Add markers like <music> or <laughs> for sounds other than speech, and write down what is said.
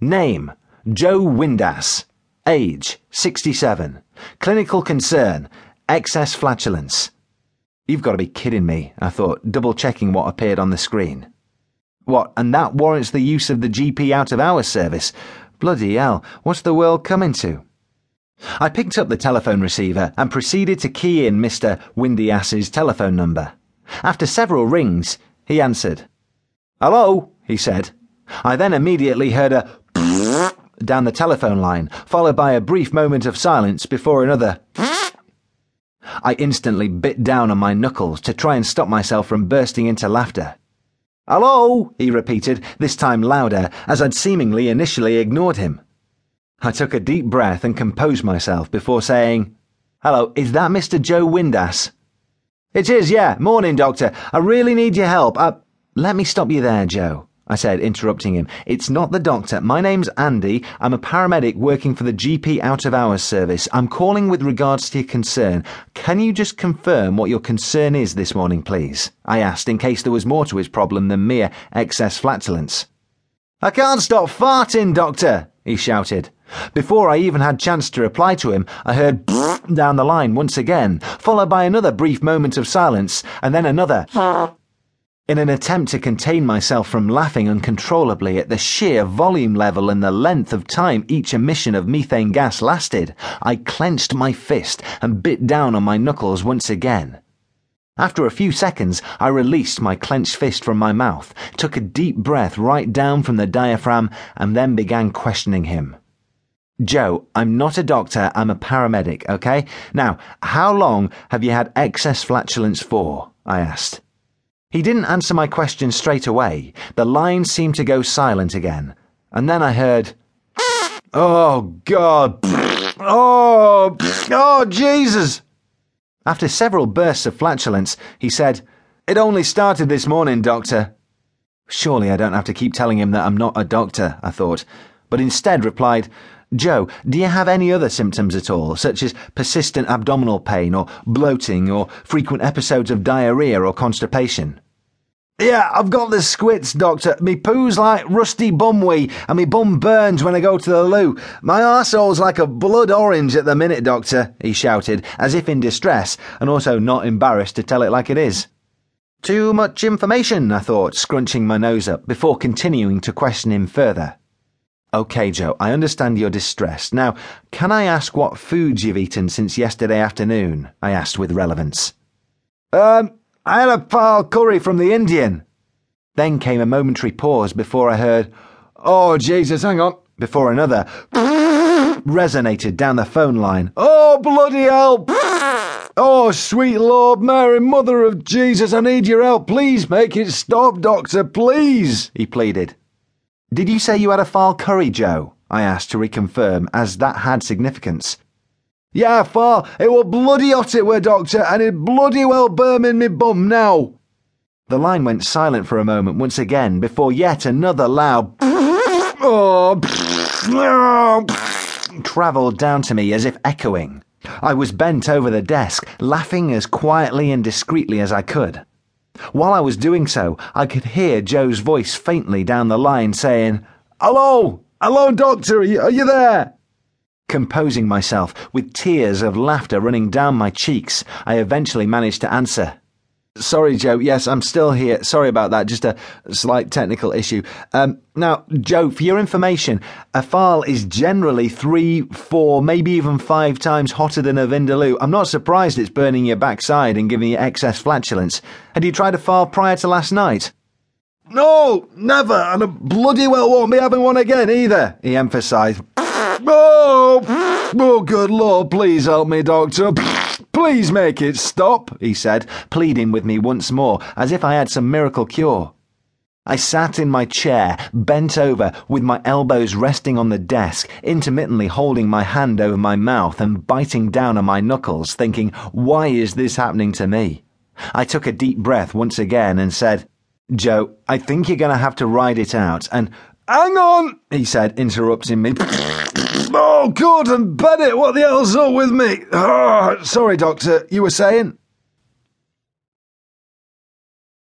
Name Joe Windass. Age 67. Clinical concern excess flatulence. You've got to be kidding me, I thought, double checking what appeared on the screen. What, and that warrants the use of the GP out of hours service? Bloody hell, what's the world coming to? I picked up the telephone receiver and proceeded to key in Mr. Windy Ass's telephone number. After several rings, he answered. Hello, he said. I then immediately heard a down the telephone line, followed by a brief moment of silence before another. I instantly bit down on my knuckles to try and stop myself from bursting into laughter. Hello, he repeated, this time louder, as I'd seemingly initially ignored him. I took a deep breath and composed myself before saying, Hello, is that Mr. Joe Windass? It is, yeah. Morning, Doctor. I really need your help. Uh, let me stop you there, Joe. I said, interrupting him. It's not the doctor. My name's Andy. I'm a paramedic working for the GP out of hours service. I'm calling with regards to your concern. Can you just confirm what your concern is this morning, please? I asked, in case there was more to his problem than mere excess flatulence. I can't stop farting, doctor, he shouted. Before I even had chance to reply to him, I heard <laughs> down the line once again, followed by another brief moment of silence, and then another. In an attempt to contain myself from laughing uncontrollably at the sheer volume level and the length of time each emission of methane gas lasted, I clenched my fist and bit down on my knuckles once again. After a few seconds, I released my clenched fist from my mouth, took a deep breath right down from the diaphragm, and then began questioning him. Joe, I'm not a doctor, I'm a paramedic, okay? Now, how long have you had excess flatulence for? I asked. He didn't answer my question straight away. The line seemed to go silent again. And then I heard, Oh, God. Oh, oh, Jesus. After several bursts of flatulence, he said, It only started this morning, Doctor. Surely I don't have to keep telling him that I'm not a doctor, I thought, but instead replied, Joe, do you have any other symptoms at all, such as persistent abdominal pain or bloating or frequent episodes of diarrhea or constipation? Yeah, I've got the squits, Doctor. Me poo's like rusty bumwee, and me bum burns when I go to the loo. My arsehole's like a blood orange at the minute, Doctor, he shouted, as if in distress, and also not embarrassed to tell it like it is. Too much information, I thought, scrunching my nose up, before continuing to question him further. OK, Joe, I understand you're distressed. Now, can I ask what foods you've eaten since yesterday afternoon? I asked with relevance. Um, I had a phall curry from the Indian. Then came a momentary pause before I heard, Oh, Jesus, hang on, before another <laughs> resonated down the phone line. Oh, bloody hell! <laughs> Oh, sweet Lord Mary, Mother of Jesus, I need your help. Please make it stop, Doctor, please, he pleaded. Did you say you had a foul curry, Joe? I asked to reconfirm, as that had significance. Yeah, far. It were bloody hot it were, Doctor, and it bloody well burn in me bum now. The line went silent for a moment once again before yet another loud <laughs> oh, <laughs> travelled down to me as if echoing. I was bent over the desk, laughing as quietly and discreetly as I could. While I was doing so, I could hear Joe's voice faintly down the line saying, Hello! Hello, Doctor! Are you, there? Composing myself, with tears of laughter running down my cheeks, I eventually managed to answer. Sorry, Joe. Yes, I'm still here. Sorry about that. Just a slight technical issue. Um, now, Joe, for your information, a Phall is generally three, four, maybe even five times hotter than a Vindaloo. I'm not surprised it's burning your backside and giving you excess flatulence. Had you tried a Phall prior to last night? No, never, and I bloody well won't be having one again either, he emphasised. <laughs> Oh, oh, good Lord, please help me, Doctor. <laughs> Please make it stop, he said, pleading with me once more, as if I had some miracle cure. I sat in my chair, bent over, with my elbows resting on the desk, intermittently holding my hand over my mouth and biting down on my knuckles, thinking, why is this happening to me? I took a deep breath once again and said, Joe, I think you're going to have to ride it out, and hang on, he said, interrupting me. <laughs> Oh, Gordon Bennett, what the hell's up with me? Oh, sorry, Doctor, you were saying?